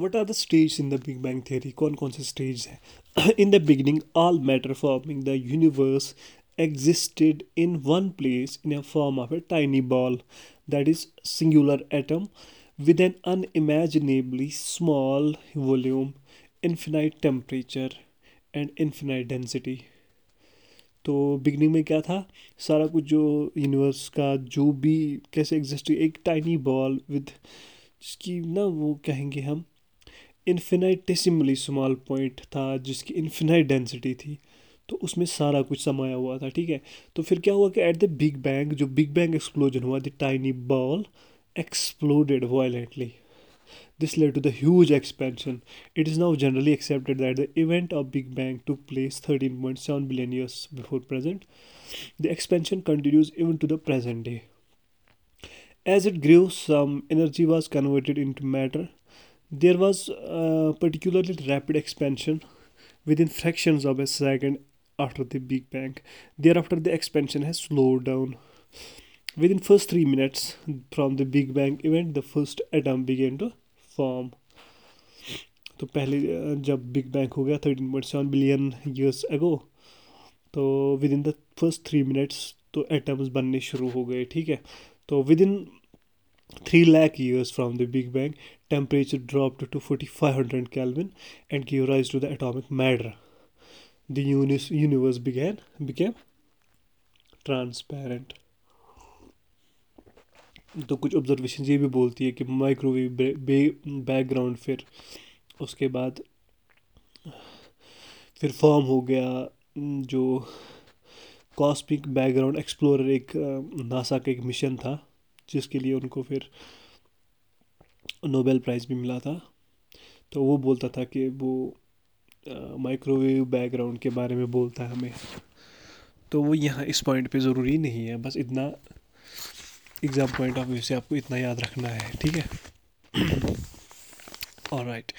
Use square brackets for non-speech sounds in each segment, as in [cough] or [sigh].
What are the stage in the big bang theory कौन कौन से स्टेज है? In the beginning all matter forming the universe existed in one place in a form of a tiny ball that is singular atom with an unimaginably small volume infinite temperature and infinite density तो beginning में क्या था? सारा कुछ जो universe का जो भी कैसे एग्जिस्ट एक टाइनी बॉल विद जिसकी ना वो कहेंगे हम इन्फिनाइटिसिमली स्मॉल पॉइंट था, जिसकी इन्फिनाइट डेंसिटी थी। तो उसमें सारा कुछ समाया हुआ था, ठीक है? तो फिर क्या हुआ कि एट द बिग बैंग जो बिग बैंग एक्सप्लोजन हुआ the tiny ball exploded violently this led to the huge expansion it is now generally accepted that the event of big bang to place thirteen point seven billion years before present the expansion continues even to the present day as it grow some energy was converted into matter there was particularly rapid expansion within fraction of a second after the big bang there after the expansion has slow down within first three minutes from the big bang event the first atom began to form तो पहले जब big bang हो गया thirteen point seven billion years ago तो within the first three minutes तो atoms बनने शुरू हो गए, ठीक है? तो within three lakh years from the big bang temperature drop to forty five hundred kelvin and give rise to the atomic matter the universe began became transparent तो कुछ ऑब्जर्वेशन ये भी बोलती है कि माइक्रोवेव बैकग्राउंड फिर उसके बाद फिर फॉर्म हो गया, जो कॉस्मिक बैकग्राउंड एक्सप्लोरर एक नासा का एक मिशन था। जिसके लिए उनको फिर नोबेल प्राइज़ भी मिला था। तो वो बोलता था कि वो माइक्रोवेव बैकग्राउंड के बारे में बोलता है हमें। तो वो यहाँ इस पॉइंट पे ज़रूरी नहीं है, बस इतना एग्ज़ाम पॉइंट ऑफ़ व्यू से आपको इतना याद रखना है, ठीक है? और right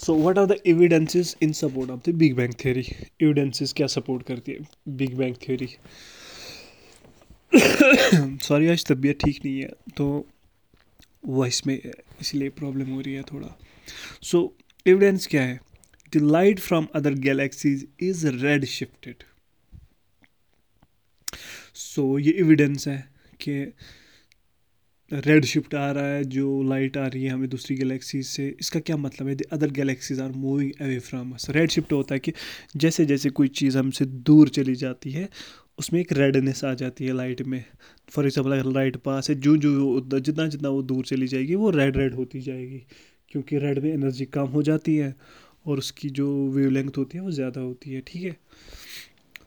so what are the evidences in support of the big bang theory evidences क्या सपोर्ट करती है बिग बैंग थ्योरी [coughs] सॉरी आज तबीयत ठीक नहीं है तो वॉइस में इसलिए प्रॉब्लम हो रही है थोड़ा। सो so, एविडेंस क्या है? The light from other galaxies is red shifted so ये एविडेंस है कि रेड शिफ्ट आ रहा है जो लाइट आ रही है हमें दूसरी गैलेक्सीज से। इसका क्या मतलब है? The other galaxies are moving away from us red shift होता है कि जैसे जैसे कोई चीज़ हमसे दूर चली जाती है उसमें एक रेडनेस आ जाती है लाइट में। फॉर एग्ज़ाम्पल अगर लाइट पास है, जो जो जितना जितना वो दूर चली जाएगी, वो रेड रेड होती जाएगी। क्योंकि रेड में एनर्जी कम हो जाती है और उसकी जो वेव लेंथ होती है, वो ज़्यादा होती है, ठीक है?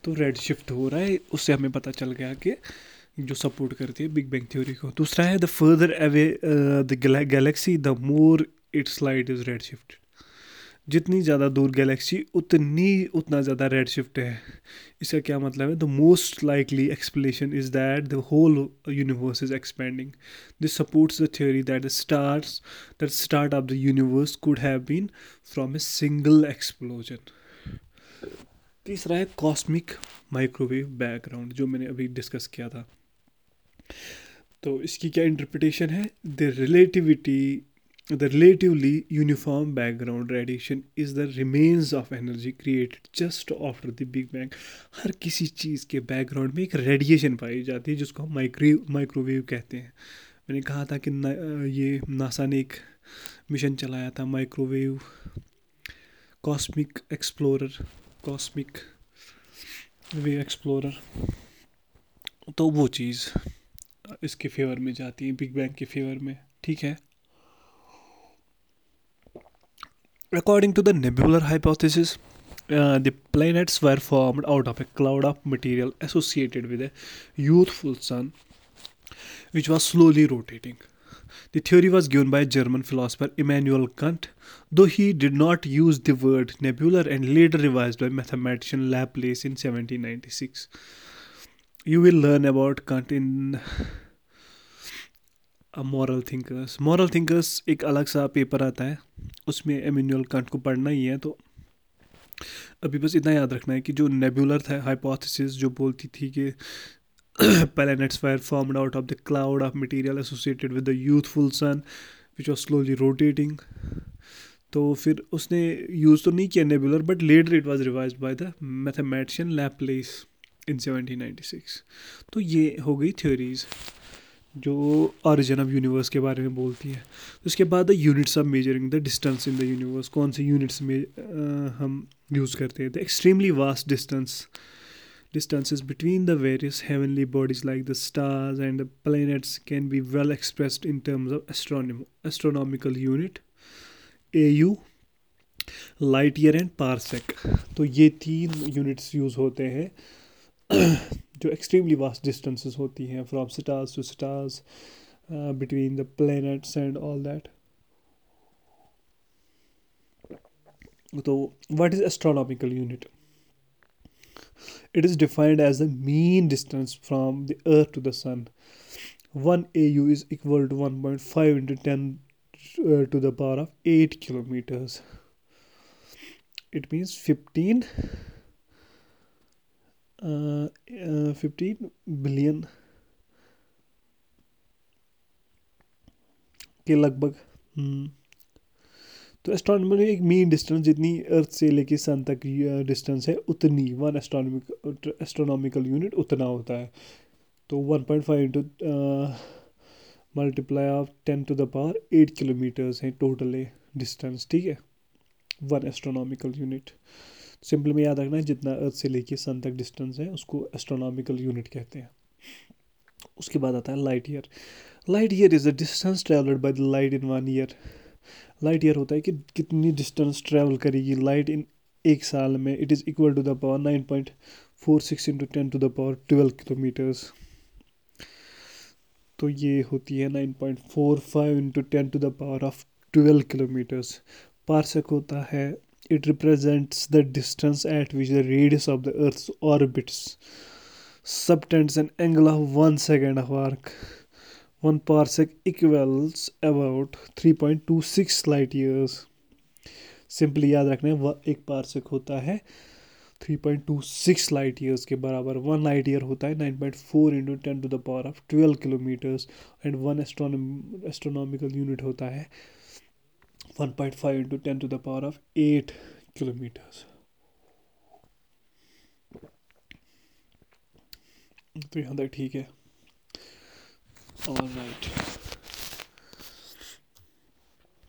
तो रेड शिफ्ट हो रहा है, उससे हमें पता चल गया कि जो सपोर्ट करती है बिग बैंग थ्योरी को। दूसरा है the further away the galaxy the more its light is red shift जितनी ज़्यादा दूर गैलेक्सी उतनी, उतना ज़्यादा रेड शिफ्ट है। इसका क्या मतलब है? The most likely explanation is that the whole universe is expanding this supports the theory that the stars that start of the universe could have been from a single explosion तीसरा है cosmic microwave background जो मैंने अभी discuss किया था। तो इसकी क्या इंटरप्रिटेशन है? The relativity the relatively uniform background radiation is the remains of energy created just after the big bang हर किसी चीज़ के बैकग्राउंड में एक रेडिएशन पाई जाती है जिसको हम माइक्रो माइक्रोवेव कहते हैं। मैंने कहा था कि न, ये नासा ने एक मिशन चलाया था microwave cosmic explorer cosmic wave explorer तो वो चीज़ इसके फेवर में जाती है बिग बैंग के फेवर में ठीक है? According to the nebular hypothesis, uh, the planets were formed out of a cloud of material associated with a youthful sun which was slowly rotating. The theory was given by German philosopher Immanuel Kant, though he did not use the word nebular and later revised by mathematician Laplace in 1796. You will learn about Kant in moral thinkers moral thinkers एक अलग सा paper आता है। उसमें एमिनुअल can't को पढ़ना ही है तो अभी बस इतना याद रखना है कि जो नेबुलर था हाइपोथेसिस जो बोलती थी कि [coughs] planets were formed out of the cloud of material associated with the youthful sun, which was slowly rotating. तो फिर उसने यूज़ तो नहीं किया nebular but later it was revise by the mathematician Laplace in 1796 तो ये हो गई थ्योरीज जो ऑरिजन ऑफ़ यूनिवर्स के बारे में बोलती है। उसके बाद the units of measuring the distance in the universe कौन से यूनिट्स में हम यूज़ करते हैं? The extremely vast distance distances between the various heavenly bodies like the stars and the planets can be well expressed in terms of एस्ट्रोनोम astronomical unit A U light year and parsec तो ये तीन units use होते हैं। जो extremely vast distances होती हैं from stars to stars between the planets and all that तो what is astronomical unit it is defined as the mean distance from the earth to the sun 1 au is equal to 1.5 into 10 uh, to the power of 8 kilometers it means 15 uh, uh, 15 billion के लगभग तो astronomer एक mean distance जितनी अर्थ से लेके सन तक distance है उतनी वन एस्ट्रोनॉमिक एस्ट्रोनॉमिकल यूनिट उतना होता है। तो one point five into multiply of ten to the power eight kilometres हैं टोटल डिस्टेंस ठीक है? वन एस्ट्रोनॉमिकल यूनिट सिंपल में याद रखना है, जितना अर्थ से लेके सन तक डिस्टेंस है, उसको एस्ट्रोनॉमिकल यूनिट कहते हैं। उसके बाद आता है light year light year is the distance travelled by the light in one year light year होता है कि कितनी डिस्टेंस ट्रैवल करेगी। लाइट इन एक साल में it is equal to the power nine point four six into ten to the power twelve kilometres तो ये होती है nine point four five into ten to the power of twelve kilometres parsec होता है it represents the distance at which the radius of the earth orbits subtends an angle of 1 second of arc. 1 parsec equals about 3.26 light years. Simply याद रखना है एक पार्सक होता है 3.26 light years के बराबर वन लाइट ईयर होता है 9.4 point four into ten to the power of 12 kilometres and one astronomical unit होता है 1.5 point five into ten to the power of eight kilometres तो यहाँ तक ठीक है. All right